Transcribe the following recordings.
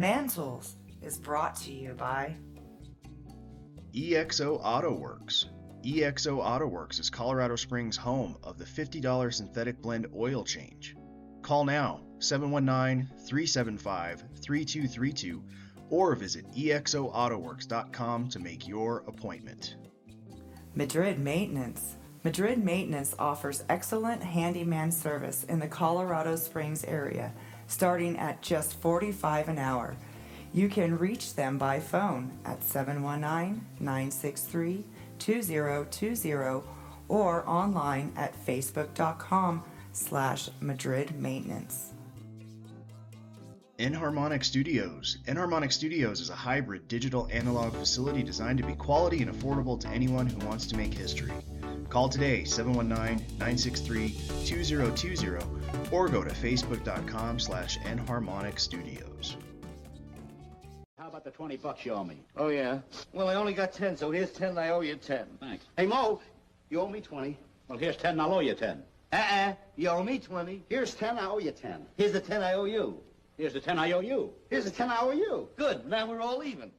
Man Tools is brought to you by EXO Auto Works. EXO Auto Works is Colorado Springs' home of the $50 synthetic blend oil change. Call now 719 375 3232 or visit exoautoworks.com to make your appointment. Madrid Maintenance. Madrid Maintenance offers excellent handyman service in the Colorado Springs area, starting at just 45 an hour. You can reach them by phone at 719-963-2020 or online at facebook.com slash Madrid Maintenance. Enharmonic Studios. Enharmonic Studios is a hybrid digital analog facility designed to be quality and affordable to anyone who wants to make history. Call today 719-963-2020 or go to facebook.com slash enharmonic studios. How about the 20 bucks you owe me? Oh, yeah? Well, I only got 10, so here's 10 I owe you 10. Thanks. Hey, Mo, you owe me 20. Well, here's 10 and I'll owe you 10. Uh-uh, you owe me 20. Here's 10, I owe you 10. Here's the 10 I owe you. Here's the 10 I owe you. Here's the 10 I owe you. Good, now we're all even.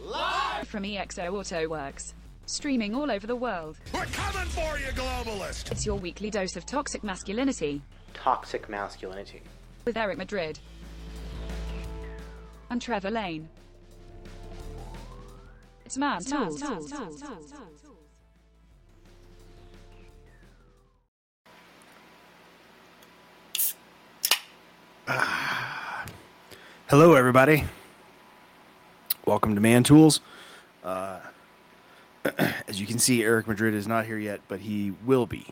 Live from EXO Auto Works. Streaming all over the world. We're coming for you, globalist! It's your weekly dose of toxic masculinity toxic masculinity. with Eric Madrid and Trevor Lane. It's Man Tools. Hello, everybody. Welcome to Man Tools. Uh, as you can see, Eric Madrid is not here yet, but he will be.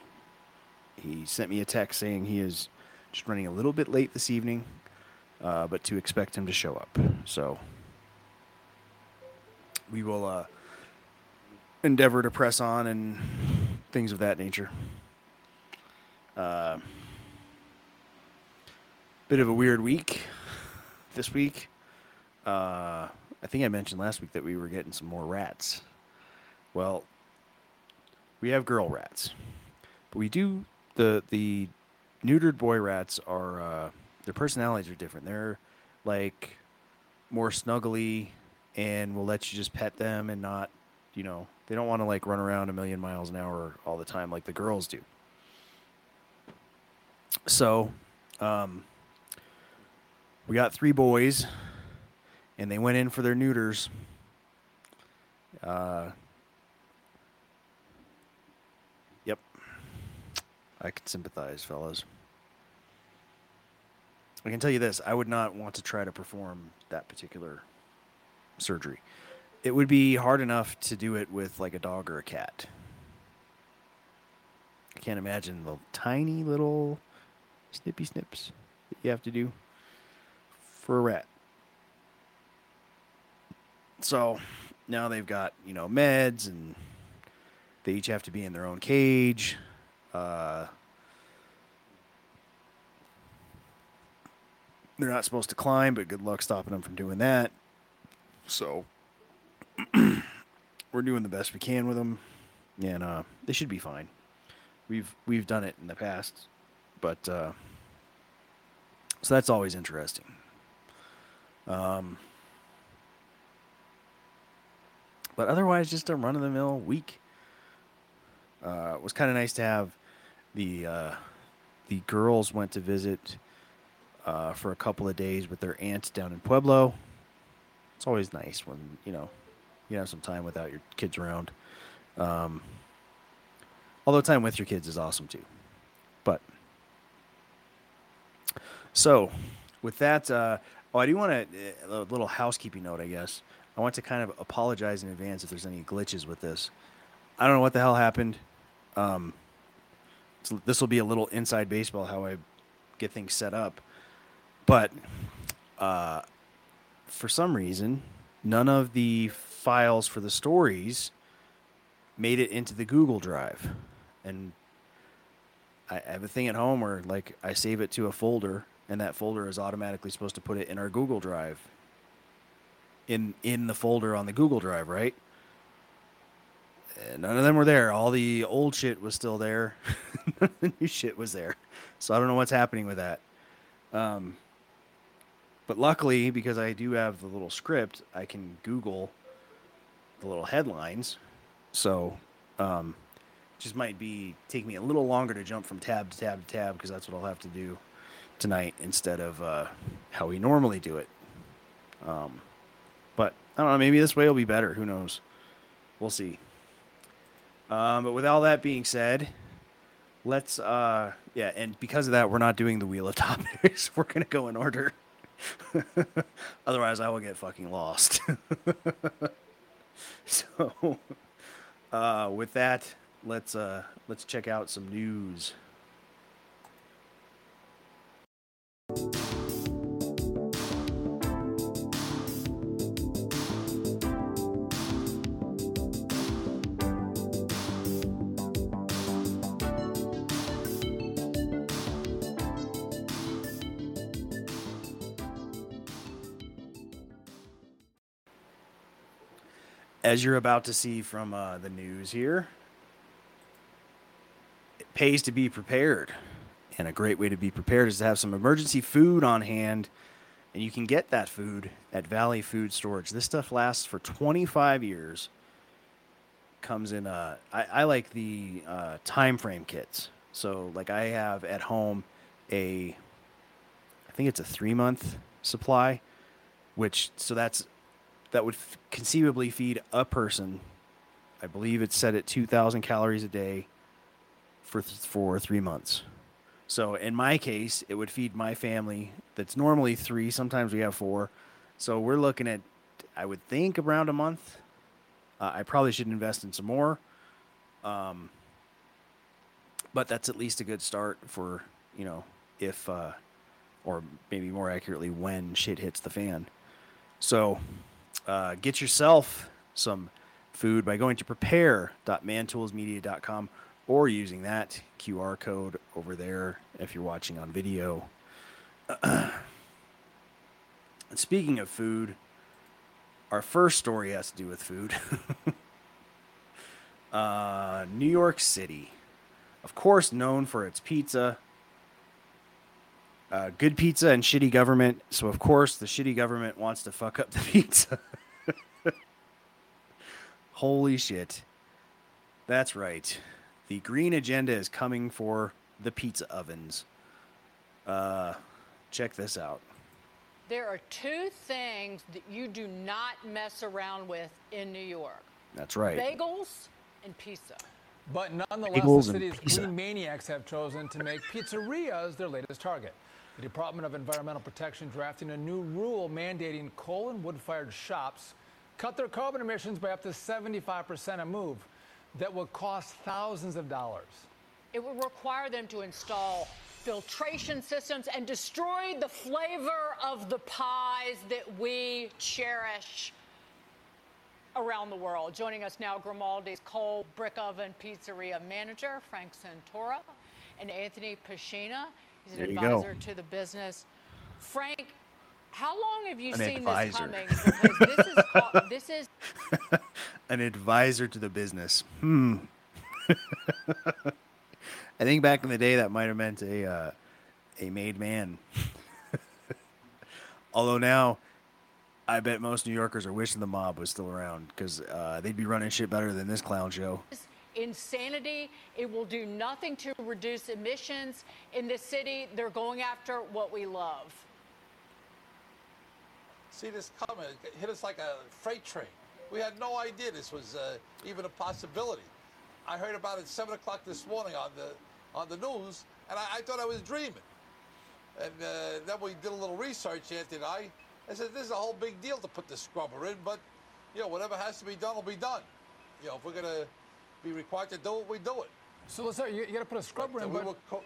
He sent me a text saying he is just running a little bit late this evening, uh, but to expect him to show up. So we will uh, endeavor to press on and things of that nature. Uh, bit of a weird week this week. Uh, I think I mentioned last week that we were getting some more rats. Well, we have girl rats, but we do the the neutered boy rats are uh, their personalities are different. They're like more snuggly and will let you just pet them and not, you know, they don't want to like run around a million miles an hour all the time like the girls do. So, um, we got three boys, and they went in for their neuters. Uh, yep. I can sympathize, fellas. I can tell you this I would not want to try to perform that particular surgery. It would be hard enough to do it with like a dog or a cat. I can't imagine the tiny little snippy snips that you have to do for a rat. So now they've got, you know, meds and they each have to be in their own cage. Uh, they're not supposed to climb, but good luck stopping them from doing that. So we're doing the best we can with them, and uh, they should be fine. We've we've done it in the past, but uh, so that's always interesting. Um, but otherwise, just a run of the mill week. Uh, it was kind of nice to have the uh, the girls went to visit uh, for a couple of days with their aunt down in Pueblo. It's always nice when you know you have some time without your kids around. Um, although time with your kids is awesome too. But so with that, uh, oh, I do want to a little housekeeping note, I guess. I want to kind of apologize in advance if there's any glitches with this. I don't know what the hell happened. Um, so this will be a little inside baseball how I get things set up, but uh, for some reason, none of the files for the stories made it into the Google Drive, and I I have a thing at home where like I save it to a folder, and that folder is automatically supposed to put it in our Google Drive. In in the folder on the Google Drive, right? None of them were there. All the old shit was still there. the new shit was there. So I don't know what's happening with that. Um, But luckily, because I do have the little script, I can Google the little headlines. So, um, just might be take me a little longer to jump from tab to tab to tab because that's what I'll have to do tonight instead of uh, how we normally do it. Um, but I don't know. Maybe this way will be better. Who knows? We'll see. Um, but with all that being said, let's uh, yeah, and because of that, we're not doing the wheel of topics. we're gonna go in order. Otherwise, I will get fucking lost. so, uh, with that, let's uh, let's check out some news. As you're about to see from uh, the news here, it pays to be prepared. And a great way to be prepared is to have some emergency food on hand. And you can get that food at Valley Food Storage. This stuff lasts for 25 years. Comes in, uh, I, I like the uh, time frame kits. So, like, I have at home a, I think it's a three month supply, which, so that's, that would f- conceivably feed a person. I believe it's set at 2,000 calories a day for th- for three months. So in my case, it would feed my family. That's normally three. Sometimes we have four. So we're looking at, I would think, around a month. Uh, I probably should invest in some more. Um, but that's at least a good start for you know if, uh, or maybe more accurately, when shit hits the fan. So uh, get yourself some food by going to prepare.mantoolsmedia.com or using that QR code over there if you're watching on video. speaking of food, our first story has to do with food. uh, New York City, of course, known for its pizza. Uh, good pizza and shitty government. So, of course, the shitty government wants to fuck up the pizza. Holy shit. That's right. The green agenda is coming for the pizza ovens. Uh, check this out. There are two things that you do not mess around with in New York That's right. bagels and pizza. But nonetheless, Bagels the and city's pizza. green maniacs have chosen to make pizzerias their latest target. The Department of Environmental Protection drafting a new rule mandating coal and wood-fired shops cut their carbon emissions by up to 75% a move that would cost thousands of dollars. It would require them to install filtration systems and destroy the flavor of the pies that we cherish around the world. Joining us now, Grimaldi's Coal Brick Oven Pizzeria manager, Frank Santora, and Anthony Pashina. He's an There you go. advisor to the business. Frank, how long have you An seen advisor. this coming? Because this is, called- this is An advisor to the business. Hmm. I think back in the day that might have meant a uh, a made man. Although now, I bet most New Yorkers are wishing the mob was still around because uh, they'd be running shit better than this clown show. insanity. It will do nothing to reduce emissions in the city. They're going after what we love. See this coming. It hit us like a freight train. We had no idea this was uh, even a possibility. I heard about it seven o'clock this morning on the on the news, and I, I thought I was dreaming. And uh, then we did a little research, Anthony and I. I said, this is a whole big deal to put the scrubber in, but you know, whatever has to be done will be done. You know, if we're gonna be required to do it, we do it. So let's say you, you got to put a scrubber But, in. we But, were co-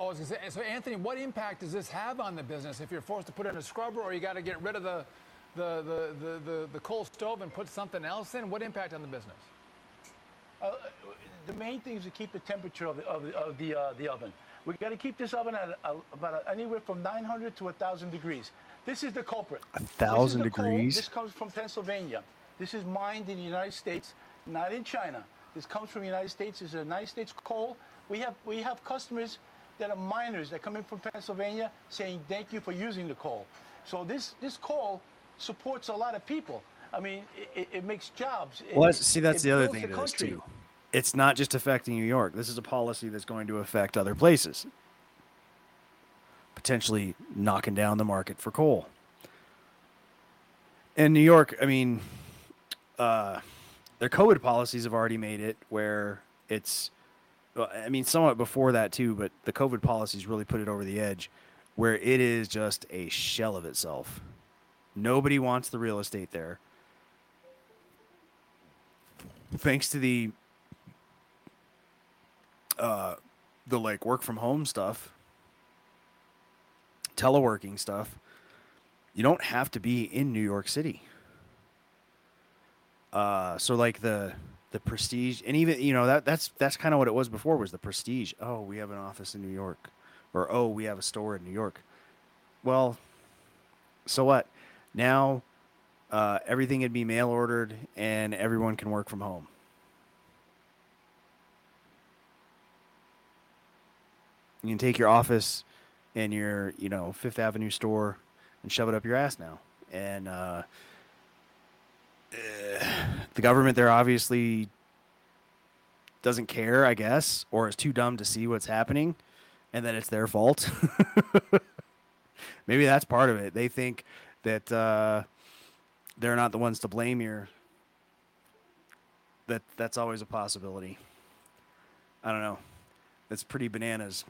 oh, I was say, so Anthony, what impact does this have on the business if you're forced to put in a scrubber, or you got to get rid of the the, the, the, the the coal stove and put something else in? What impact on the business? Uh, the main thing is to keep the temperature of the of the, of the, uh, the oven. We've got to keep this oven at a, about a, anywhere from 900 to 1,000 degrees. This is the culprit. A This is thousand the coal. degrees? This comes from Pennsylvania. This is mined in the United States, not in China. This comes from the United States. This is a United States coal. We have we have customers that are miners that come in from Pennsylvania saying thank you for using the coal. So this this coal supports a lot of people. I mean, it, it- makes jobs. It- Well, see, that's the other thing this too. It's not just affecting New York. This is a policy that's going to affect other places, potentially knocking down the market for coal. In New York, I mean, uh, their COVID policies have already made it where it's. I mean, somewhat before that too, but the COVID policies really put it over the edge, where it is just a shell of itself. Nobody wants the real estate there thanks to the uh the like work from home stuff teleworking stuff you don't have to be in New York City uh so like the the prestige and even you know that that's that's kind of what it was before was the prestige oh we have an office in New York or oh we have a store in New York well so what now uh, everything would be mail ordered and everyone can work from home. You can take your office and your, you know, Fifth Avenue store and shove it up your ass now. And uh, the government there obviously doesn't care, I guess, or is too dumb to see what's happening and that it's their fault. Maybe that's part of it. They think that uh, they're not the ones to blame here. That that's always a possibility. I don't know. That's pretty bananas.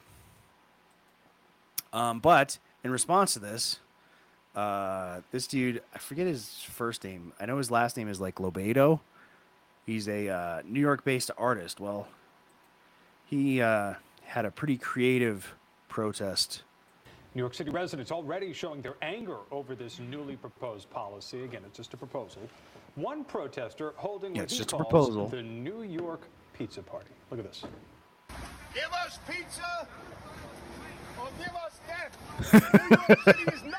Um, but in response to this, uh, this dude, I forget his first name. I know his last name is like Lobedo. He's a uh, New York-based artist. Well, he uh, had a pretty creative protest New York City residents already showing their anger over this newly proposed policy. Again, it's just a proposal. One protester holding Yeah, what it's he just a calls proposal. the New York Pizza Party. Look at this. Give us pizza or give us death. New York City is pizza.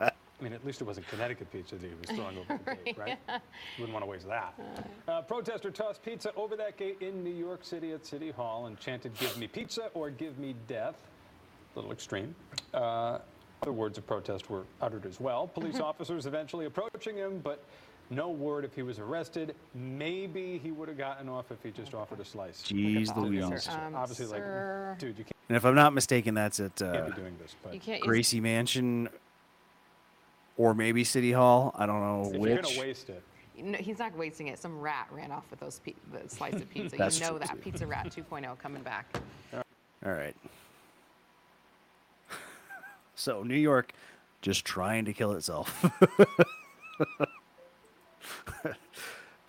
I mean, at least it wasn't Connecticut pizza that he was throwing over the gate, right? You wouldn't want to waste that. Uh, protester tossed pizza over that gate in New York City at City Hall and chanted, Give me pizza or give me death. A little extreme. Uh, other words of protest were uttered as well. Police officers eventually approaching him, but no word if he was arrested. Maybe he would have gotten off if he just offered a slice. Jeez the Louise. Um, Obviously, sir. like, dude, you can't, And if I'm not mistaken, that's at uh, doing this. But You can't Gracie Mansion or maybe City Hall. I don't know if which. you're going to waste it, No, he's not wasting it. Some rat ran off with those pe- the slice of pizza. You know that too. pizza rat 2.0 coming back. All right. so New York just trying to kill itself.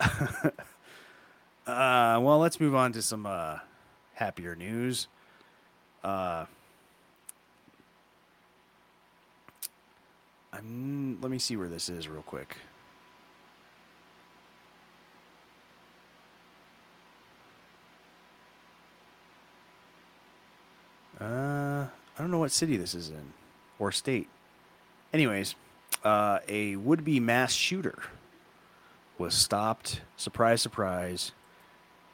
uh, well, let's move on to some uh, happier news. Uh, I'm, let me see where this is real quick. Uh, I don't know what city this is in or state. Anyways, uh, a would be mass shooter was stopped, surprise, surprise,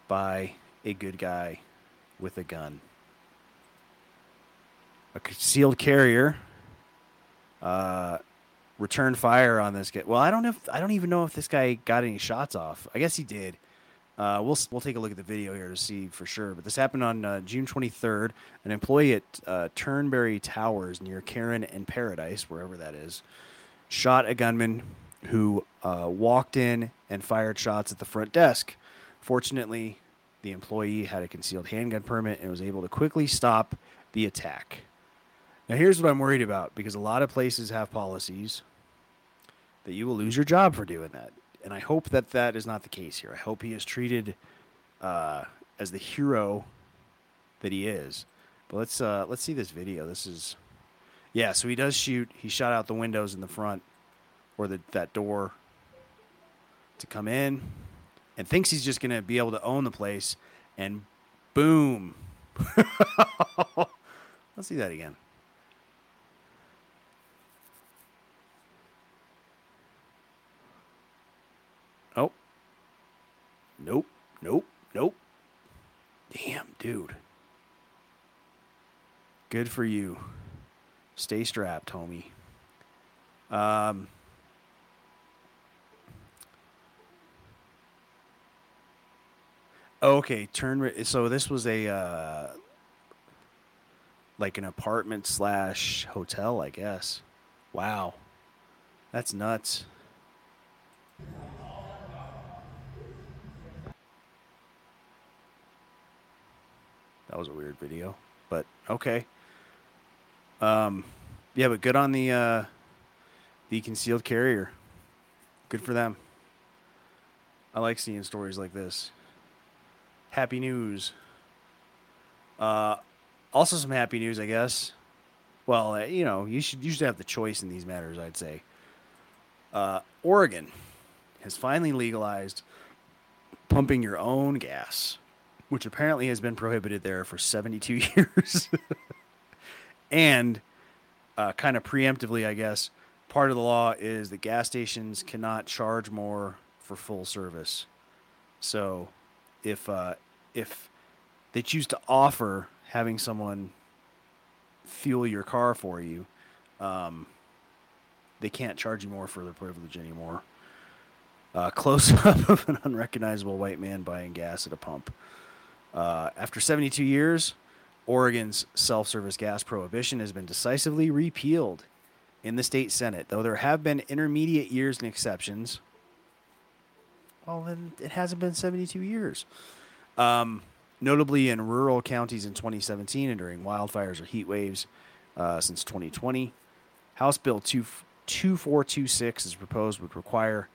by a good guy with a gun. A concealed carrier uh, returned fire on this guy. Well, I don't know. If, I don't even know if this guy got any shots off. I guess he did. Uh, we'll we'll take a look at the video here to see for sure. But this happened on uh, June 23rd. An employee at uh, Turnberry Towers near Karen and Paradise, wherever that is, shot a gunman who uh, walked in and fired shots at the front desk. Fortunately, the employee had a concealed handgun permit and was able to quickly stop the attack. Now, here's what I'm worried about because a lot of places have policies that you will lose your job for doing that. And I hope that that is not the case here. I hope he is treated uh, as the hero that he is. But let's uh, let's see this video. This is yeah. So he does shoot. He shot out the windows in the front or the that door to come in, and thinks he's just gonna be able to own the place. And boom. let's see that again. Oh. Nope. Nope. Nope. Damn, dude. Good for you. Stay strapped, homie. Um, okay, turn. So this was a uh, like an apartment slash hotel, I guess. Wow, that's nuts. That was a weird video, but okay. Um, yeah, but good on the uh, the concealed carrier. Good for them. I like seeing stories like this. Happy news. Uh, also some happy news, I guess. Well, uh, you know, you should you should have the choice in these matters. I'd say. Uh, Oregon has finally legalized pumping your own gas, which apparently has been prohibited there for 72 years. and uh, kind of preemptively, I guess, part of the law is that gas stations cannot charge more for full service. So, if uh, if they choose to offer having someone fuel your car for you, um, they can't charge you more for the privilege anymore. Uh, close up of an unrecognizable white man buying gas at a pump. Uh, after 72 years, Oregon's self service gas prohibition has been decisively repealed in the state Senate, though there have been intermediate years and exceptions. Well, then it hasn't been 72 years. Um, notably in rural counties in 2017 and during wildfires or heat waves uh, since 2020. House Bill 2, 2426 is proposed would require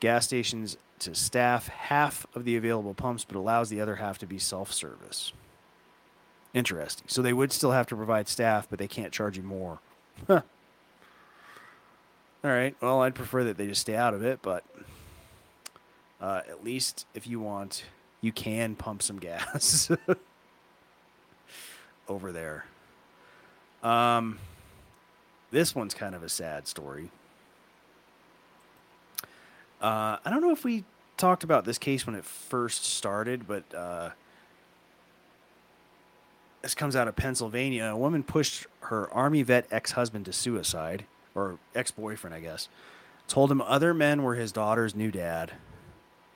gas stations to staff half of the available pumps, but allows the other half to be self service. Interesting. So they would still have to provide staff, but they can't charge you more. All right. Well, I'd prefer that they just stay out of it, but uh, at least if you want, you can pump some gas over there. Um, this one's kind of a sad story. Uh, I don't know if we talked about this case when it first started, but uh, this comes out of Pennsylvania. A woman pushed her Army vet ex husband to suicide, or ex boyfriend, I guess. Told him other men were his daughter's new dad.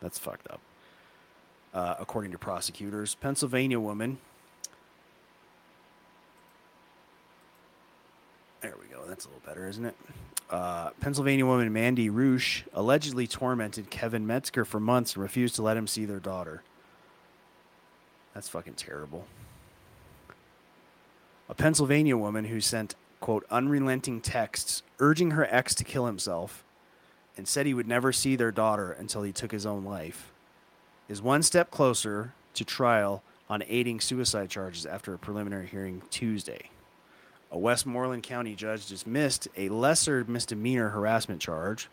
That's fucked up. Uh, according to prosecutors, Pennsylvania woman. There we go. That's a little better, isn't it? Uh, Pennsylvania woman Mandy Roosh allegedly tormented Kevin Metzger for months and refused to let him see their daughter. That's fucking terrible. A Pennsylvania woman who sent, quote, unrelenting texts urging her ex to kill himself and said he would never see their daughter until he took his own life is one step closer to trial on aiding suicide charges after a preliminary hearing Tuesday. A Westmoreland County judge dismissed a lesser misdemeanor harassment charge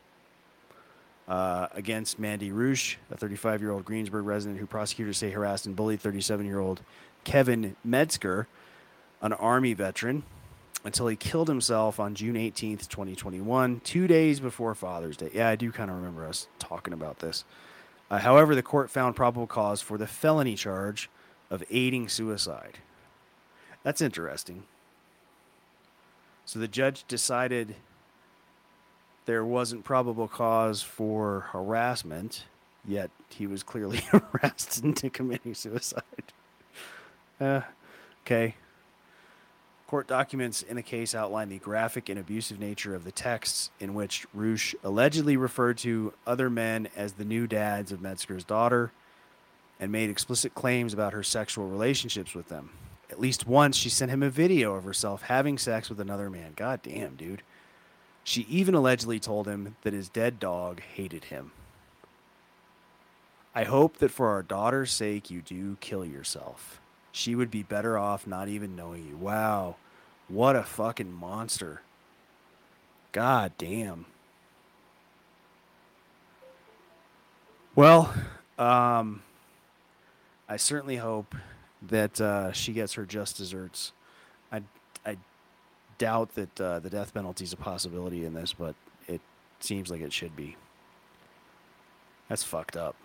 uh, against Mandy Roosh, a 35 year old Greensburg resident who prosecutors say harassed and bullied 37 year old Kevin Metzger, an Army veteran, until he killed himself on June 18th, 2021, two days before Father's Day. Yeah, I do kind of remember us talking about this. Uh, however, the court found probable cause for the felony charge of aiding suicide. That's interesting. So the judge decided there wasn't probable cause for harassment, yet he was clearly harassed into committing suicide. Uh, okay. Court documents in the case outline the graphic and abusive nature of the texts in which Roosh allegedly referred to other men as the new dads of Metzger's daughter and made explicit claims about her sexual relationships with them. At least once, she sent him a video of herself having sex with another man. God damn, dude. She even allegedly told him that his dead dog hated him. I hope that for our daughter's sake, you do kill yourself. She would be better off not even knowing you. Wow. What a fucking monster. God damn. Well, um, I certainly hope that uh, she gets her just desserts. I, I doubt that uh, the death penalty is a possibility in this, but it seems like it should be. That's fucked up.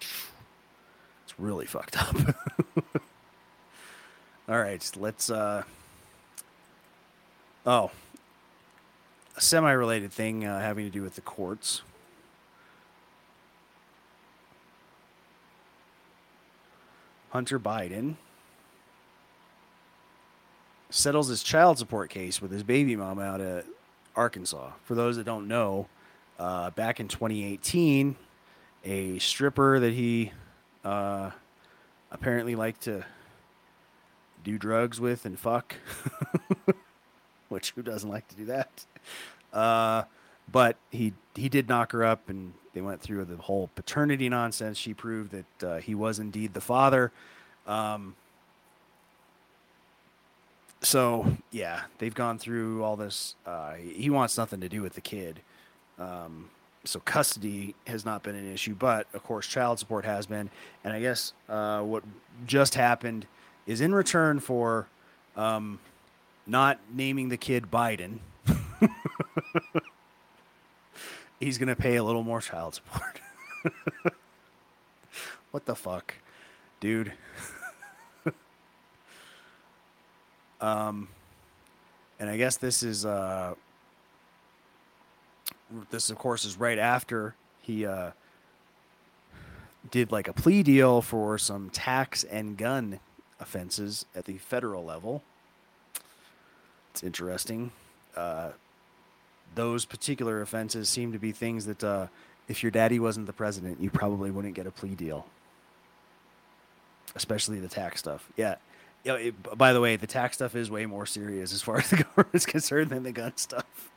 It's really fucked up. All right, let's. uh Oh, a semi-related thing uh, having to do with the courts. Hunter Biden settles his child support case with his baby mama out of Arkansas. For those that don't know, uh, back in 2018, a stripper that he uh, apparently liked to do drugs with and fuck, which who doesn't like to do that? Uh, but he he did knock her up, and they went through the whole paternity nonsense. She proved that uh, he was indeed the father. Um, so yeah, they've gone through all this. Uh, he wants nothing to do with the kid. Um, so custody has not been an issue, but of course, child support has been. And I guess uh, what just happened is in return for um, not naming the kid Biden, he's going to pay a little more child support. what the fuck, dude? um, and I guess this is uh, this of course is right after he uh, did like a plea deal for some tax and gun offenses at the federal level. It's interesting. Uh, those particular offenses seem to be things that uh, if your daddy wasn't the president, you probably wouldn't get a plea deal. Especially the tax stuff. Yeah. Yeah, it, by the way, the tax stuff is way more serious as far as the government is concerned than the gun stuff.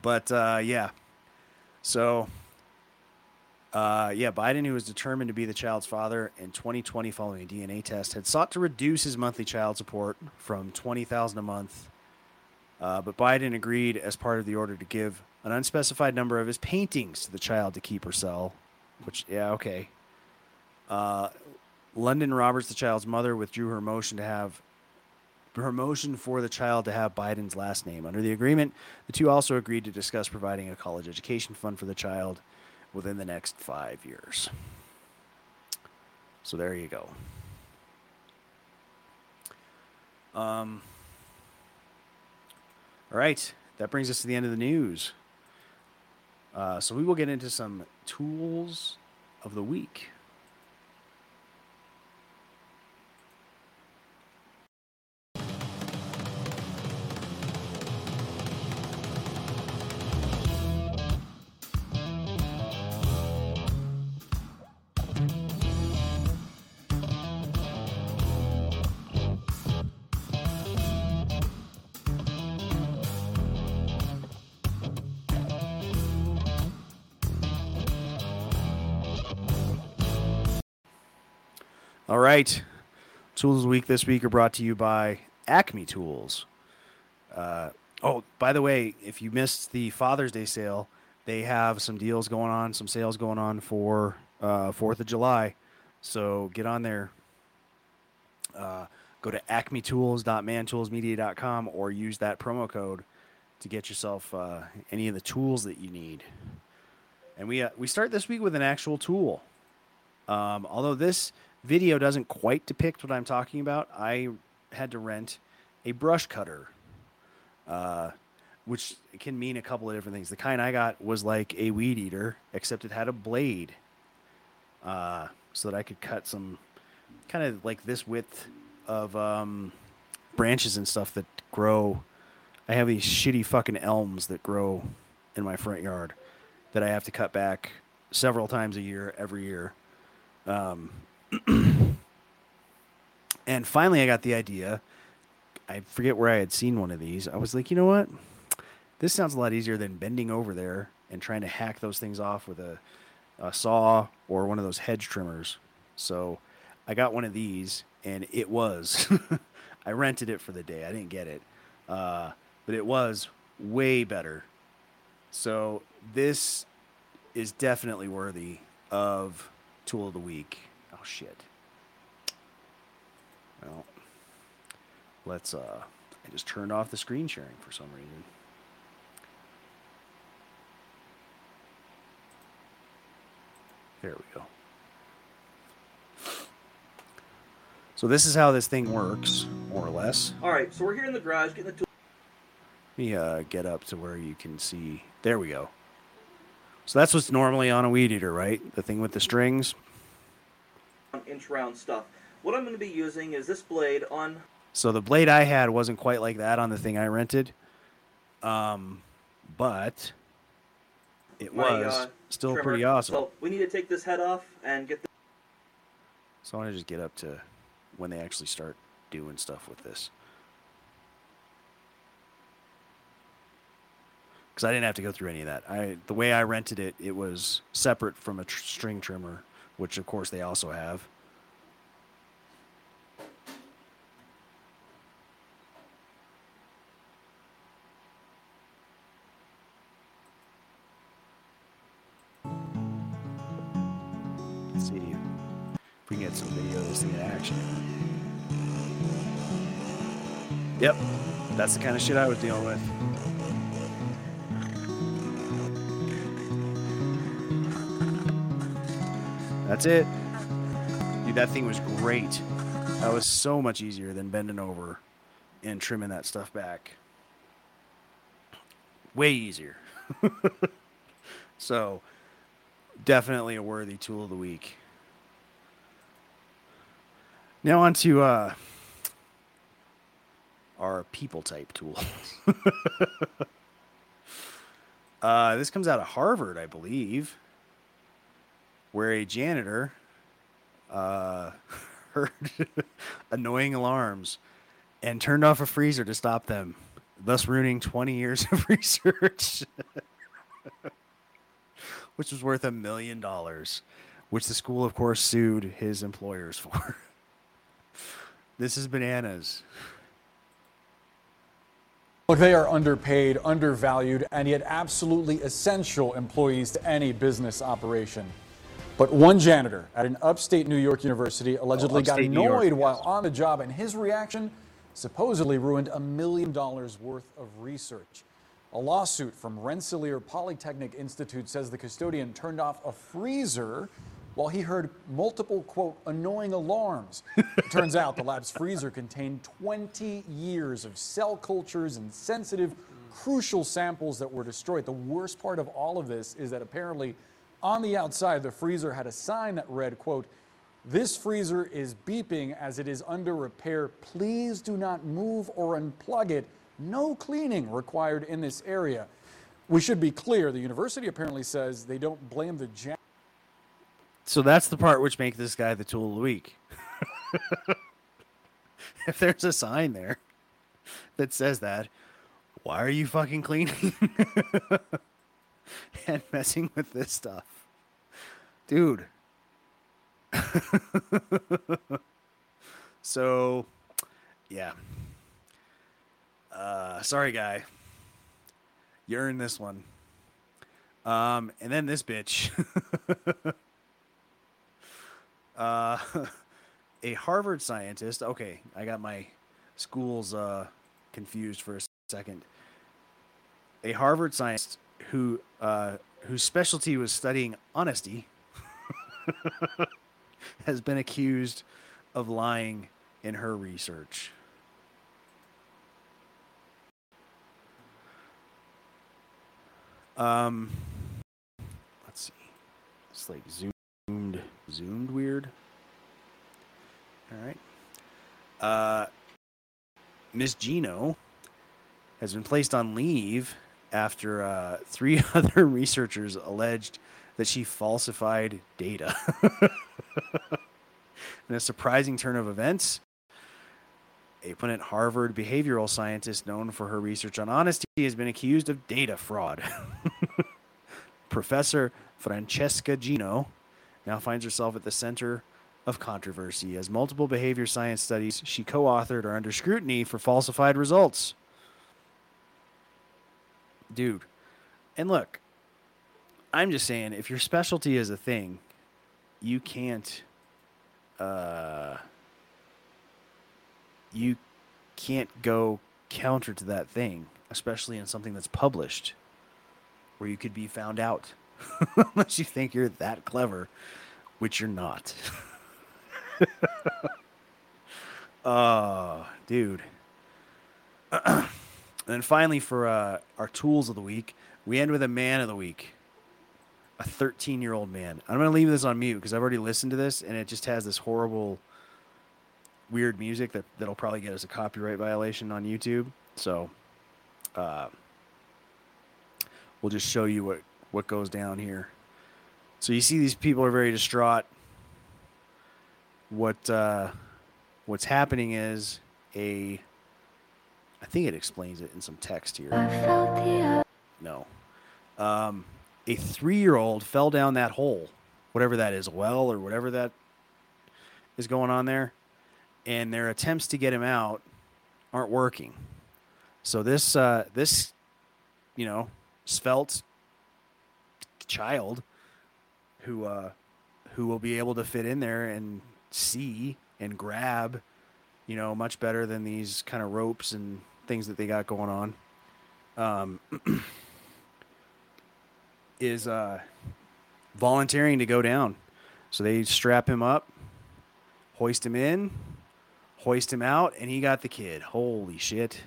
But uh, yeah, so uh, yeah, Biden, who was determined to be the child's father in 2020 following a DNA test, had sought to reduce his monthly child support from 20000 a month. Uh, but Biden agreed as part of the order to give an unspecified number of his paintings to the child to keep or sell. Which, yeah, okay. Uh, Lunden Roberts, the child's mother, withdrew her motion to have her motion for the child to have Biden's last name. Under the agreement, the two also agreed to discuss providing a college education fund for the child within the next five years. So there you go. Um, all right, that brings us to the end of the news. Uh, so we will get into some tools of the week. Right. Tools of the Week this week are brought to you by Acme Tools. Uh, oh, by the way, if you missed the Father's Day sale, they have some deals going on, some sales going on for uh, 4th of July. So get on there. Uh, go to acmetools.mantoolsmedia.com or use that promo code to get yourself uh, any of the tools that you need. And we, uh, we start this week with an actual tool. Um, although this video doesn't quite depict what I'm talking about, I had to rent a brush cutter, uh, which can mean a couple of different things. The kind I got was like a weed eater, except it had a blade, uh, so that I could cut some kind of like this width of um, branches and stuff that grow. I have these shitty fucking elms that grow in my front yard that I have to cut back several times a year, every year. Um, and finally, I got the idea. I forget where I had seen one of these. I was like, you know what? This sounds a lot easier than bending over there and trying to hack those things off with a, a saw or one of those hedge trimmers. So I got one of these, and it was. I rented it for the day. I didn't get it, uh, but it was way better. So this is definitely worthy of tool of the week. Shit. Well, let's uh I just turned off the screen sharing for some reason. There we go. So this is how this thing works. more or less. All right, so we're here in the garage getting the tool. Let me uh, get up to where you can see. There we go. So that's what's normally on a weed eater, right? The thing with the strings. Inch round stuff. What I'm going to be using is this blade on So the blade I had wasn't quite like that on the thing I rented. Um, but it my was uh, still trimmer. pretty awesome. So we need to take this head off and get the So I want to just get up to when they actually start doing stuff with this. Because I didn't have to go through any of that. I the way I rented it, it was separate from a tr- string trimmer, which of course they also have. If we get some in action. Yep, that's the kind of shit I was dealing with. That's it. Dude, that thing was great. That was so much easier than bending over and trimming that stuff back. Way easier. so, definitely a worthy tool of the week. Now on to uh, our people type tools. uh, this comes out of Harvard, I believe, where a janitor uh, heard annoying alarms and turned off a freezer to stop them, thus ruining 20 years of research, which was worth a million dollars, which the school, of course, sued his employers for. this is bananas. Look, they are underpaid, undervalued, and yet absolutely essential employees to any business operation. But one janitor at an upstate New York university allegedly got upstate York, annoyed while on the job, and his reaction supposedly ruined a million dollars worth of research. A lawsuit from Rensselaer Polytechnic Institute says the custodian turned off a freezer while he heard multiple, quote, annoying alarms. it turns out the lab's freezer contained 20 years of cell cultures and sensitive, crucial samples that were destroyed. The worst part of all of this is that apparently on the outside, the freezer had a sign that read, quote, this freezer is beeping as it is under repair. Please do not move or unplug it. No cleaning required in this area. We should be clear, the university apparently says they don't blame the janitor. So that's the part which makes this guy the tool of the week. if there's a sign there that says that, why are you fucking cleaning and messing with this stuff? Dude. so, yeah. Uh, sorry, guy. You earned this one. Um, and then this bitch. uh, a Harvard scientist. Okay, I got my schools uh, confused for a second. A Harvard scientist who uh, whose specialty was studying honesty has been accused of lying in her research. Um, let's see. It's like zoomed, zoomed weird. All right. Uh, Miss Gino has been placed on leave after uh, three other researchers alleged that she falsified data. In a surprising turn of events, a prominent Harvard behavioral scientist known for her research on honesty has been accused of data fraud. Professor Francesca Gino now finds herself at the center of controversy as multiple behavior science studies she co authored are under scrutiny for falsified results. Dude, and look, I'm just saying, if your specialty is a thing, you can't, uh, you can't go counter to that thing, especially in something that's published, where you could be found out, unless you think you're that clever, which you're not. uh, dude. and finally, for uh, our tools of the week, we end with a man of the week. A 13 year old man. I'm going to leave this on mute because I've already listened to this and it just has this horrible, weird music that, that'll probably get us a copyright violation on YouTube. So, uh, we'll just show you what, what goes down here. So you see these people are very distraught. What uh, what's happening is a I think it explains it in some text here. No. Um, a three year old fell down that hole, whatever that is, well or whatever that is going on there. And their attempts to get him out aren't working. So this uh, this you know, svelte child who uh, who will be able to fit in there and see and grab, you know, much better than these kind of ropes and things that they got going on. Um, is uh, volunteering to go down. So they strap him up, hoist him in, hoist him out, and he got the kid. Holy shit.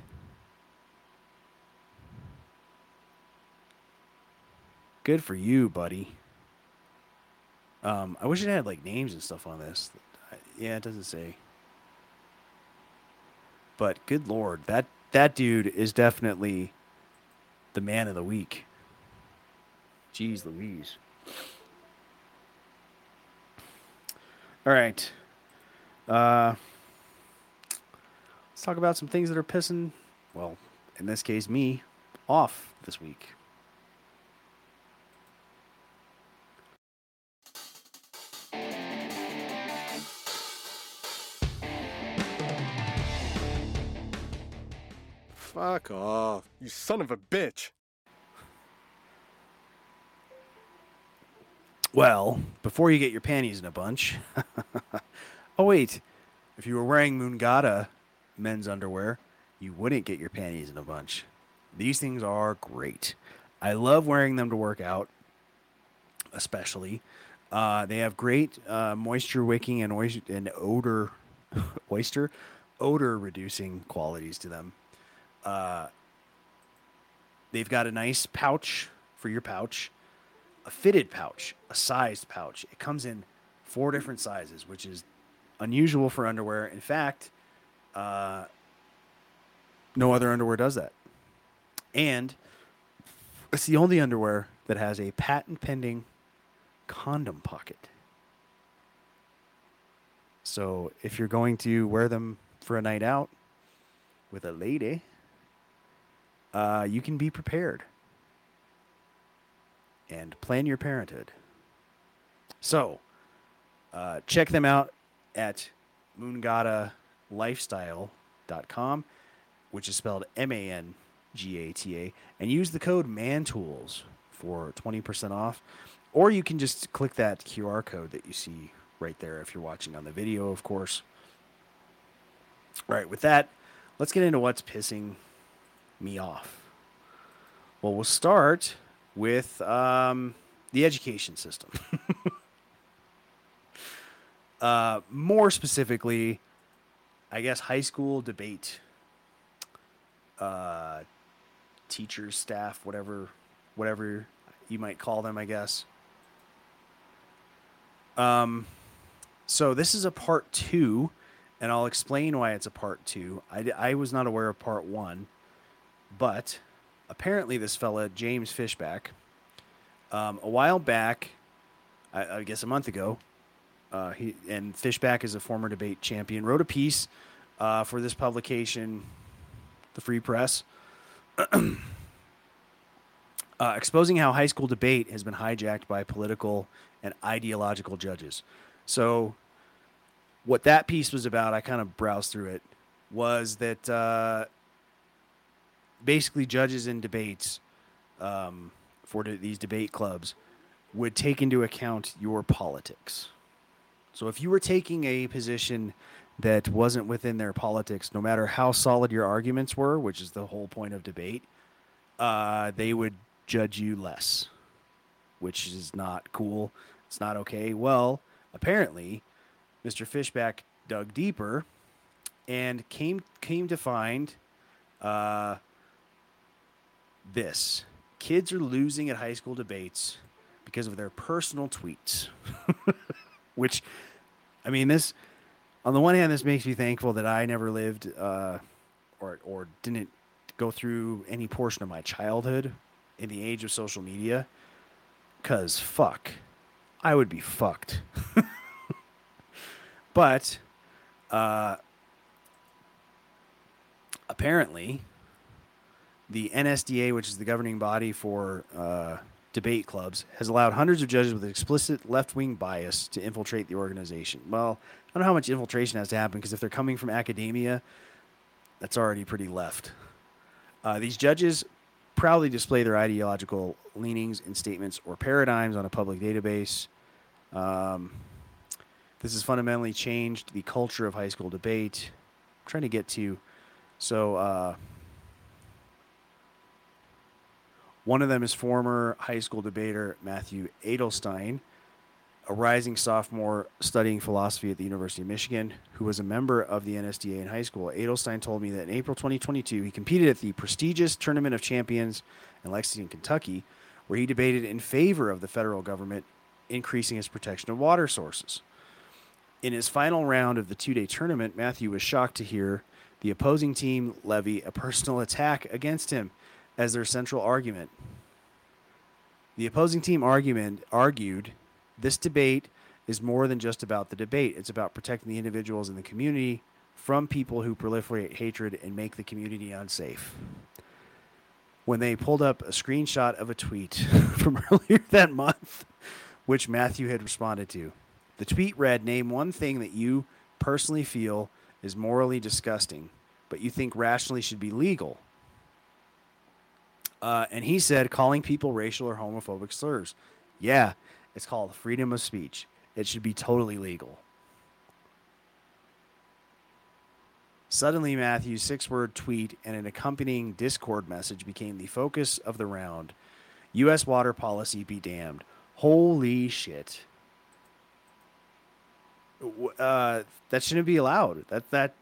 Good for you, buddy. Um, I wish it had like names and stuff on this. Yeah, it doesn't say. But good lord, that that dude is definitely the man of the week. Jeez Louise. All right. Uh, let's talk about some things that are pissing, well, in this case, me, off this week. Fuck off, you son of a bitch. Well, before you get your panties in a bunch. oh, wait. If you were wearing Mangata men's underwear, you wouldn't get your panties in a bunch. These things are great. I love wearing them to work out, especially. Uh, they have great uh, moisture wicking and, and odor, oyster, odor reducing qualities to them. Uh, they've got a nice pouch for your pouch a fitted pouch, a sized pouch. It comes in four different sizes, which is unusual for underwear. In fact, uh, no other underwear does that. And it's the only underwear that has a patent pending condom pocket. So if you're going to wear them for a night out with a lady, uh, you can be prepared and plan your parenthood. So, uh, check them out at mangatalifestyle.com, which is spelled M A N G A T A, and use the code MANTOOLS for 20% off. Or you can just click that QR code that you see right there if you're watching on the video, of course. All right, with that, let's get into what's pissing me off. Well, we'll start with um, the education system. uh, more specifically, I guess high school debate, uh, teachers, staff, whatever, whatever you might call them, I guess. Um, so this is a part two, and I'll explain why it's a part two. I, I was not aware of part one, but apparently this fella James Fishback, um, a while back, I, I guess a month ago, uh, he and Fishback is a former debate champion, wrote a piece uh, for this publication, the Free Press, uh, exposing how high school debate has been hijacked by political and ideological judges. So, what that piece was about, I kind of browsed through it, was that uh, basically judges in debates um, for de- these debate clubs would take into account your politics. So if you were taking a position that wasn't within their politics, no matter how solid your arguments were, which is the whole point of debate, uh, they would judge you less, which is not cool. It's not okay. Well, apparently, Mr. Fishback dug deeper and came came to find uh, this: kids are losing at high school debates because of their personal tweets. Which, I mean, this on the one hand, this makes me thankful that I never lived uh, or or didn't go through any portion of my childhood in the age of social media. Cause fuck, I would be fucked. but uh, apparently, the NSDA, which is the governing body for uh, debate clubs, has allowed hundreds of judges with explicit left wing bias to infiltrate the organization. Well, I don't know how much infiltration has to happen because if they're coming from academia, that's already pretty left. Uh, these judges proudly display their ideological leanings in statements or paradigms on a public database. Um, this has fundamentally changed the culture of high school debate. I'm trying to get to, so uh, one of them is former high school debater Matthew Adelstein, a rising sophomore studying philosophy at the University of Michigan, who was a member of the NSDA in high school. Adelstein told me that in April 2022, he competed at the prestigious Tournament of Champions in Lexington, Kentucky, where he debated in favor of the federal government increasing its protection of water sources. In his final round of the two day tournament, Matthew was shocked to hear the opposing team levy a personal attack against him as their central argument. The opposing team argument argued this debate is more than just about the debate. It's about protecting the individuals in the community from people who proliferate hatred and make the community unsafe. When they pulled up a screenshot of a tweet from earlier that month, which Matthew had responded to, the tweet read Name one thing that you personally feel is morally disgusting, but you think rationally should be legal. Uh, and he said, calling people racial or homophobic slurs. Yeah, it's called freedom of speech. It should be totally legal. Suddenly, Matthew's six word tweet and an accompanying Discord message became the focus of the round. U.S. water policy be damned. Holy shit. Uh, that shouldn't be allowed. That, that,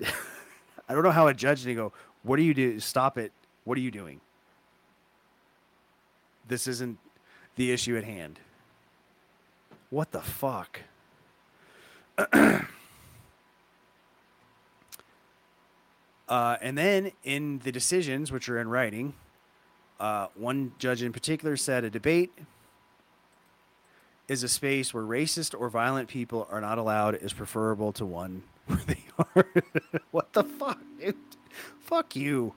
I don't know how a judge can go, what do you do? Stop it. What are you doing? This isn't the issue at hand. What the fuck? uh, and then in the decisions, which are in writing, uh, one judge in particular said a debate is a space where racist or violent people are not allowed is preferable to one where they are. what the fuck, dude? Fuck you.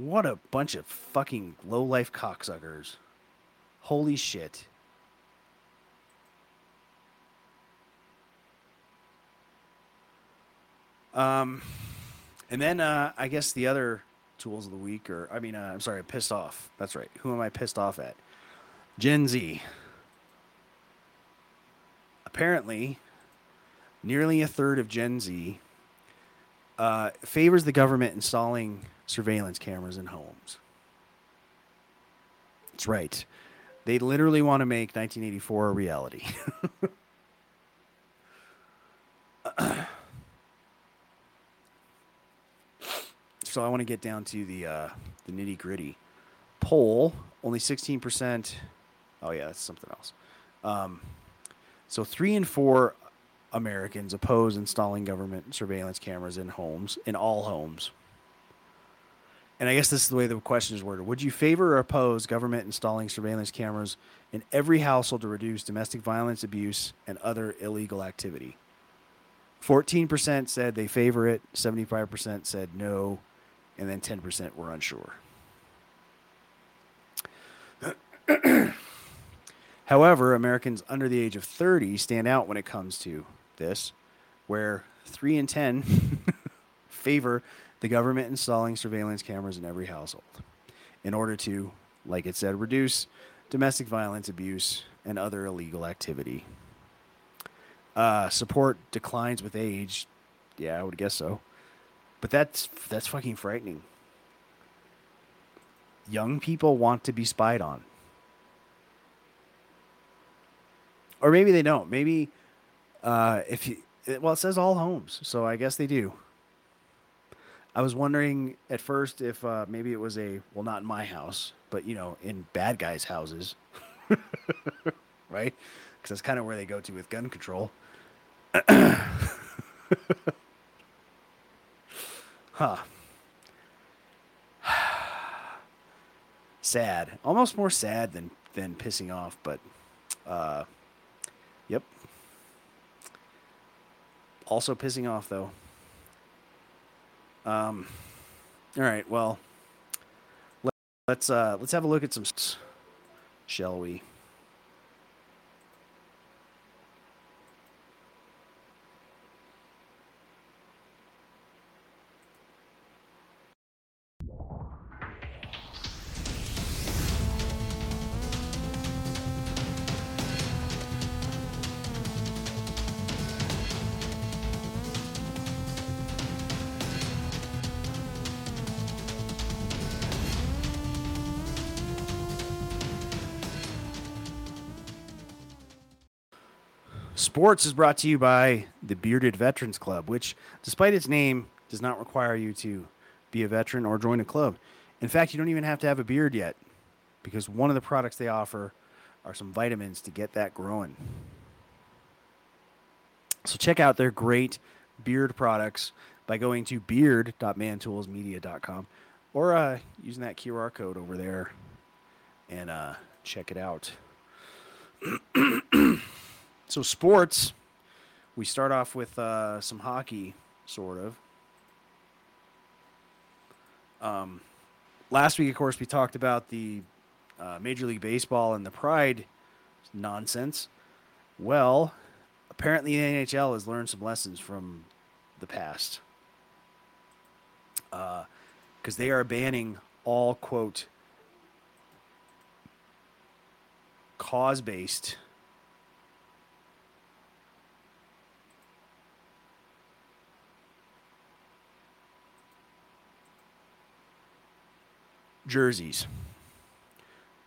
What a bunch of fucking low life cocksuckers. Holy shit. Um, and then uh, I guess the other tools of the week, or I mean, uh, I'm sorry, pissed off. That's right. Who am I pissed off at? Gen Z. Apparently, nearly a third of Gen Z uh, favors the government installing surveillance cameras in homes. That's right. They literally want to make 1984 a reality. so I want to get down to the uh, the nitty gritty. Poll only 16%. Oh yeah, that's something else. Um, so three and four Americans oppose installing government surveillance cameras in homes, in all homes. And I guess this is the way the question is worded. Would you favor or oppose government installing surveillance cameras in every household to reduce domestic violence, abuse, and other illegal activity? 14% said they favor it, 75% said no, and then 10% were unsure. However, Americans under the age of 30 stand out when it comes to this, where 3 in 10 favor the government installing surveillance cameras in every household in order to, like it said, reduce domestic violence, abuse, and other illegal activity. Uh, support declines with age. Yeah, I would guess so. But that's that's fucking frightening. Young people want to be spied on. Or maybe they don't. Maybe uh, if you well, it says all homes, so I guess they do. I was wondering at first if uh, maybe it was a well, not in my house, but you know, in bad guys' houses, right? Because that's kind of where they go to with gun control. huh. sad, almost more sad than than pissing off, but uh, Also pissing off though. Um, all right, well, let, let's uh, let's have a look at some, shall we? Sports is brought to you by the Bearded Veterans Club, which, despite its name, does not require you to be a veteran or join a club. In fact, you don't even have to have a beard yet, because one of the products they offer are some vitamins to get that growing. So check out their great beard products by going to beard.mantoolsmedia.com or uh, using that QR code over there and uh, check it out. so sports, we start off with uh, some hockey, sort of. Um, last week, of course, we talked about the uh, Major League Baseball and the Pride nonsense. Well, apparently the NHL has learned some lessons from the past. Because they are banning all, quote, cause jerseys.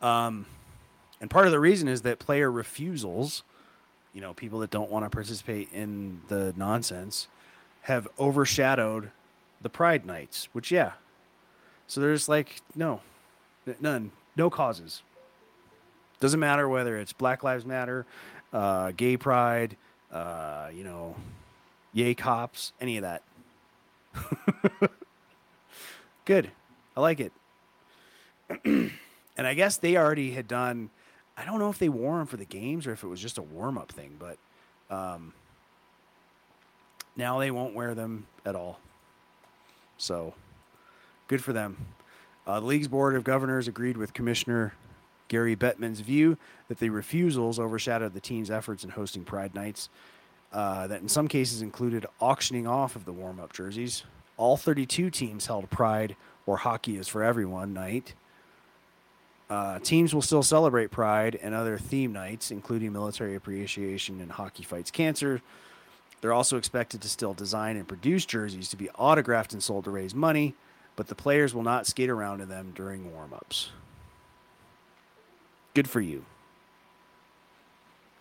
Um, and part of the reason is that player refusals, you know, people that don't want to participate in the nonsense, have overshadowed the Pride Nights, which, yeah. So there's like, no, none, no causes. Doesn't matter whether it's Black Lives Matter, uh, Gay Pride, uh, you know, Yay Cops, any of that. Good. I like it. and I guess they already had done. I don't know if they wore them for the games or if it was just a warm up thing, but um, now they won't wear them at all. So good for them. Uh, the league's board of governors agreed with Commissioner Gary Bettman's view that the refusals overshadowed the team's efforts in hosting Pride nights. Uh, that in some cases included auctioning off of the warm up jerseys. All 32 teams held Pride or Hockey is for Everyone night. Uh, teams will still celebrate Pride and other theme nights, including military appreciation and hockey fights cancer. They're also expected to still design and produce jerseys to be autographed and sold to raise money, but the players will not skate around in them during warm ups. Good for you.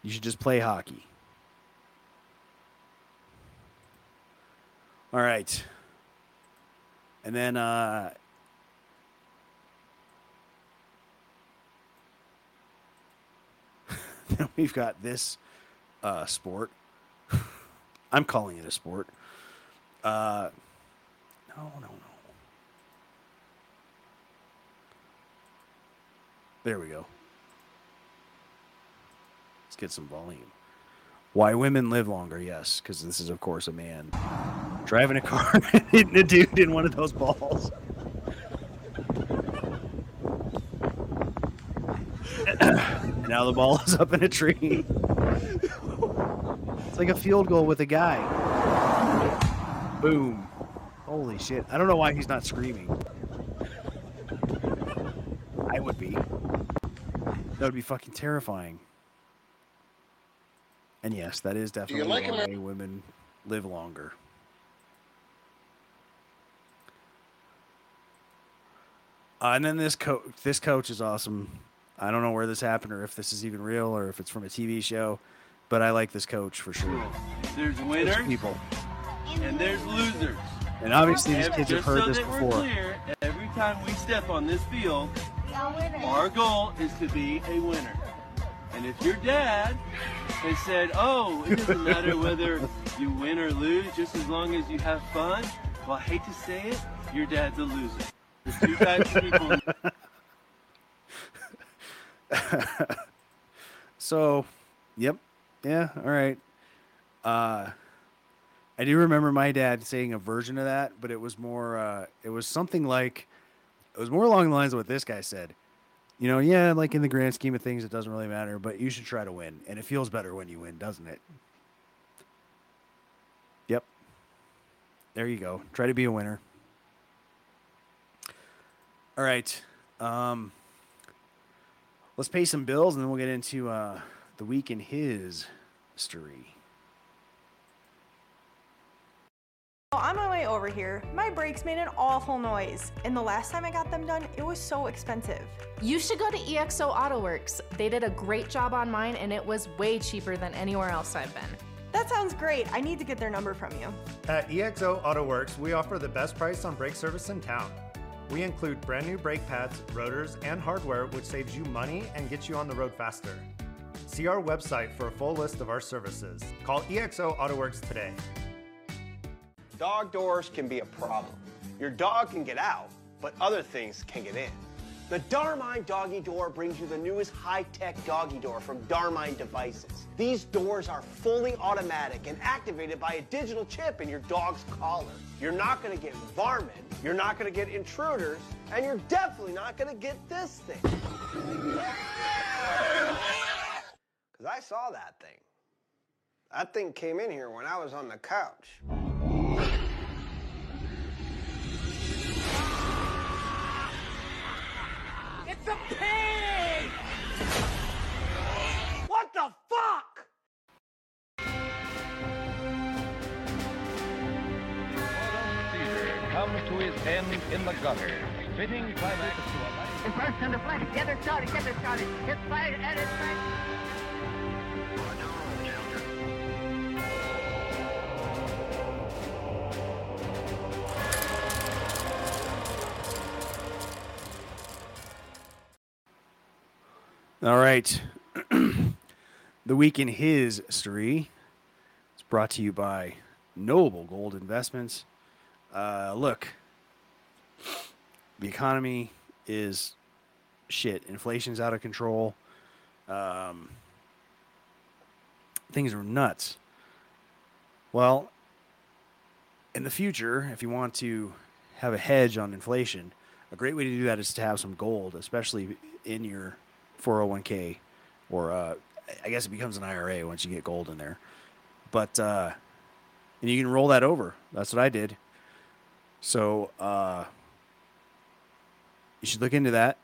You should just play hockey. All right. And then uh, then we've got this uh, sport. I'm calling it a sport. Uh, no, no, no. There we go. Let's get some volume. Why women live longer? Yes, because this is, of course, a man driving a car and hitting a dude in one of those balls. now the ball is up in a tree. It's like a field goal with a guy. Boom. Holy shit. I don't know why he's not screaming. I would be. That would be fucking terrifying. And yes, that is definitely like why him? women live longer. Uh, and then this coach, this coach is awesome. I don't know where this happened or if this is even real or if it's from a TV show, but I like this coach for sure. There's winners people. and there's losers. And obviously these kids have heard so this before. clear, every time we step on this field, our goal is to be a winner. And if your dad has said, "Oh, it doesn't matter whether you win or lose, just as long as you have fun," well, I hate to say it, your dad's a loser. There's two types of people. so, yep, yeah, all right. Uh, I do remember my dad saying a version of that, but it was more. Uh, it was something like, it was more along the lines of what this guy said. You know, yeah, like in the grand scheme of things, it doesn't really matter, but you should try to win, and it feels better when you win, doesn't it? Yep. There you go. Try to be a winner. All right. Um, let's pay some bills and then we'll get into uh, the week in his history. On my way over here, my brakes made an awful noise, and the last time I got them done, it was so expensive. You should go to EXO Auto Works. They did a great job on mine and it was way cheaper than anywhere else I've been. That sounds great. I need to get their number from you. At EXO Auto Works, we offer the best price on brake service in town. We include brand new brake pads, rotors, and hardware, which saves you money and gets you on the road faster. See our website for a full list of our services. Call EXO AutoWorks today. Dog doors can be a problem. Your dog can get out, but other things can get in. The Darmine Doggy Door brings you the newest high-tech doggy door from Darmine Devices. These doors are fully automatic and activated by a digital chip in your dog's collar. You're not going to get varmint, you're not going to get intruders, and you're definitely not going to get this thing. Because I saw that thing. That thing came in here when I was on the couch. It's a pig! What the fuck? comes to his end in the gutter, fitting climax to a life. And first on the flag, get it started, get it started. It's fired and it's fired. All right. the week in his history is brought to you by Noble Gold Investments. Uh, look, the economy is shit. Inflation's out of control. Um, things are nuts. Well, in the future, if you want to have a hedge on inflation, a great way to do that is to have some gold, especially in your 401k, or uh, I guess it becomes an IRA once you get gold in there. But uh, and you can roll that over. That's what I did. So uh, you should look into that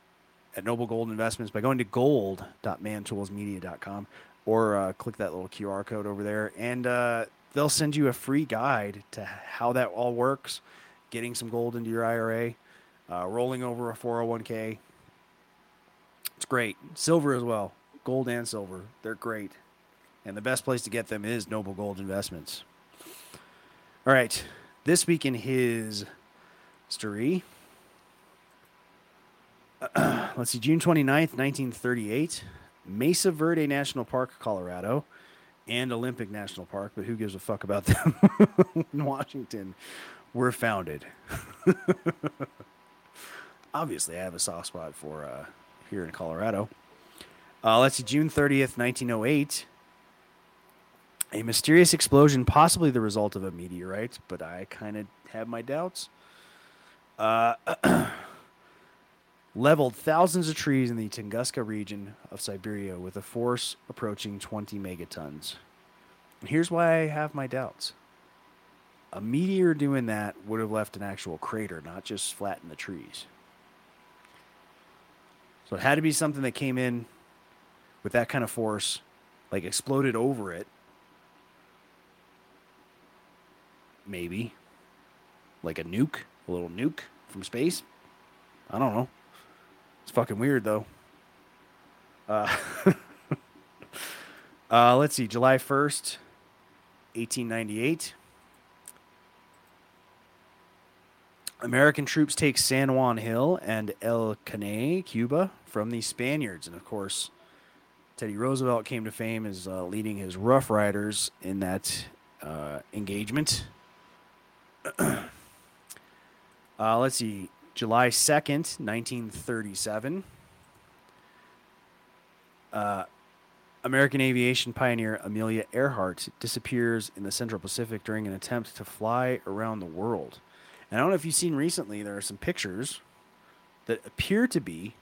at Noble Gold Investments by going to gold.mantoolsmedia.com or uh, click that little QR code over there, and uh, they'll send you a free guide to how that all works, getting some gold into your IRA, uh, rolling over a 401k. Great. Silver as well. Gold and silver. They're great. And the best place to get them is Noble Gold Investments. All right. This week in his story. Let's see. June 29th, 1938. Mesa Verde National Park, Colorado, and Olympic National Park, but who gives a fuck about them in Washington, were founded. Obviously, I have a soft spot for uh, here in Colorado. Uh, let's see, June 30th, 1908. A mysterious explosion, possibly the result of a meteorite, but I kind of have my doubts. Uh, leveled thousands of trees in the Tunguska region of Siberia with a force approaching 20 megatons. And here's why I have my doubts. A meteor doing that would have left an actual crater, not just flattened the trees. So it had to be something that came in with that kind of force, like exploded over it. Maybe. Like a nuke, a little nuke from space. I don't know. It's fucking weird though. Uh, uh, let's see, July 1st, 1898. American troops take San Juan Hill and El Caney, Cuba, from the Spaniards. And of course, Teddy Roosevelt came to fame as uh, leading his Rough Riders in that uh, engagement. uh, let's see, July 2nd, 1937. Uh, American aviation pioneer Amelia Earhart disappears in the Central Pacific during an attempt to fly around the world. And I don't know if you've seen recently, there are some pictures that appear to be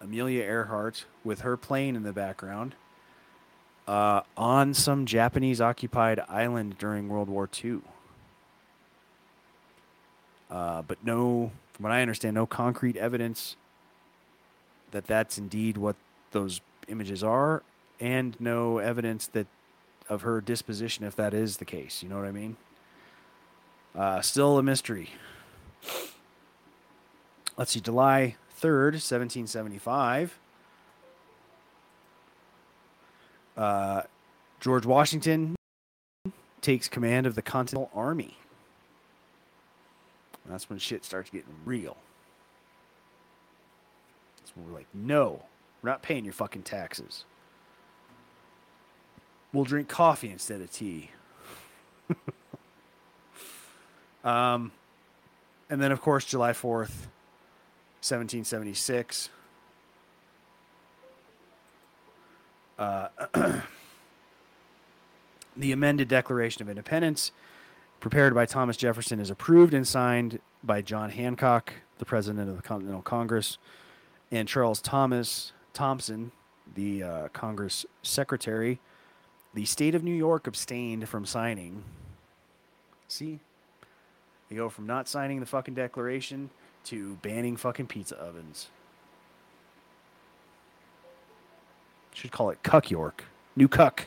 Amelia Earhart with her plane in the background uh, on some Japanese occupied island during World War II. Uh, but no, from what I understand, no concrete evidence that that's indeed what those images are, and no evidence that of her disposition if that is the case. You know what I mean? Uh, still a mystery. Let's see, July 3rd, 1775. Uh, George Washington takes command of the Continental Army. That's when shit starts getting real. That's when we're like, no, we're not paying your fucking taxes. We'll drink coffee instead of tea. um, and then, of course, July 4th, 1776. Uh, the amended Declaration of Independence, prepared by Thomas Jefferson, is approved and signed by John Hancock, the President of the Continental Congress, and Charles Thomas Thompson, the uh, Congress Secretary. The state of New York abstained from signing. See? They go from not signing the fucking declaration to banning fucking pizza ovens. Should call it Cuck York. New Cuck.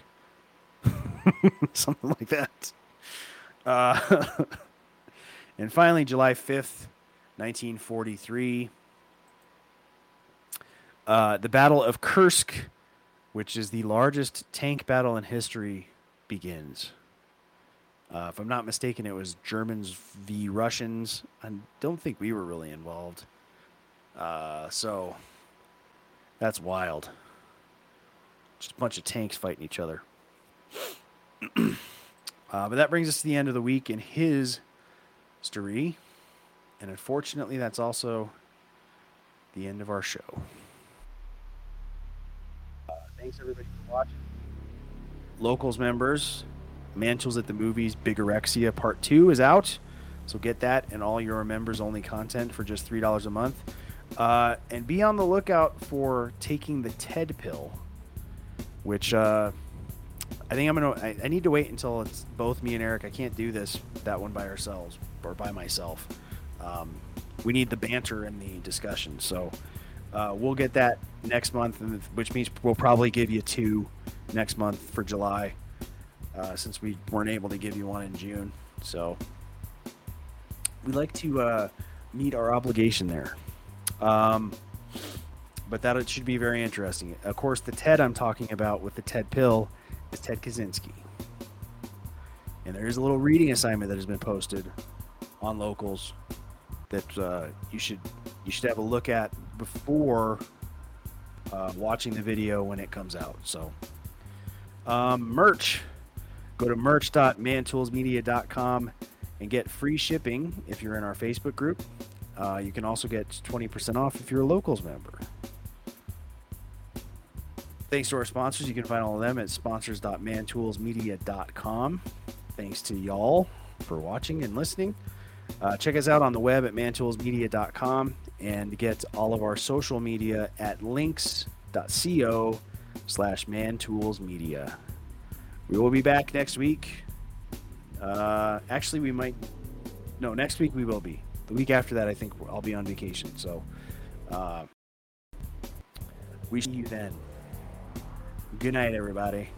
Something like that. Uh, and finally, July 5th, 1943. Uh, the Battle of Kursk, which is the largest tank battle in history, begins. Uh, if I'm not mistaken, it was Germans v. Russians. I don't think we were really involved. Uh, so that's wild. Just a bunch of tanks fighting each other. uh, but that brings us to the end of the week in his story. And unfortunately, that's also the end of our show. Uh, thanks everybody for watching. Locals members, Man Tools at the Movies Bigorexia Part 2 is out. So get that and all your members only content for just $3 a month. Uh, and be on the lookout for taking the TED pill, which uh, I think I'm going to. I need to wait until it's both me and Eric. I can't do this, that one by ourselves or by myself. Um, we need the banter and the discussion. So uh, we'll get that next month, which means we'll probably give you two next month for July uh, since we weren't able to give you one in June. So we like to uh, meet our obligation there. Um, but that should be very interesting. Of course, the TED I'm talking about with the TED pill is Ted Kaczynski. And there is a little reading assignment that has been posted on locals that uh, you should you should have a look at before uh, watching the video when it comes out. So, um, merch. Go to merch.mantoolsmedia.com and get free shipping if you're in our Facebook group. Uh, you can also get 20% off if you're a locals member. Thanks to our sponsors. You can find all of them at sponsors.mantoolsmedia.com. Thanks to y'all for watching and listening. Uh, check us out on the web at mantoolsmedia.com and get all of our social media at liinks.co slash mantoolsmedia. We will be back next week. Uh, actually, we might. No, next week we will be. The week after that, I think I'll be on vacation. So uh, we see you then. Good night, everybody.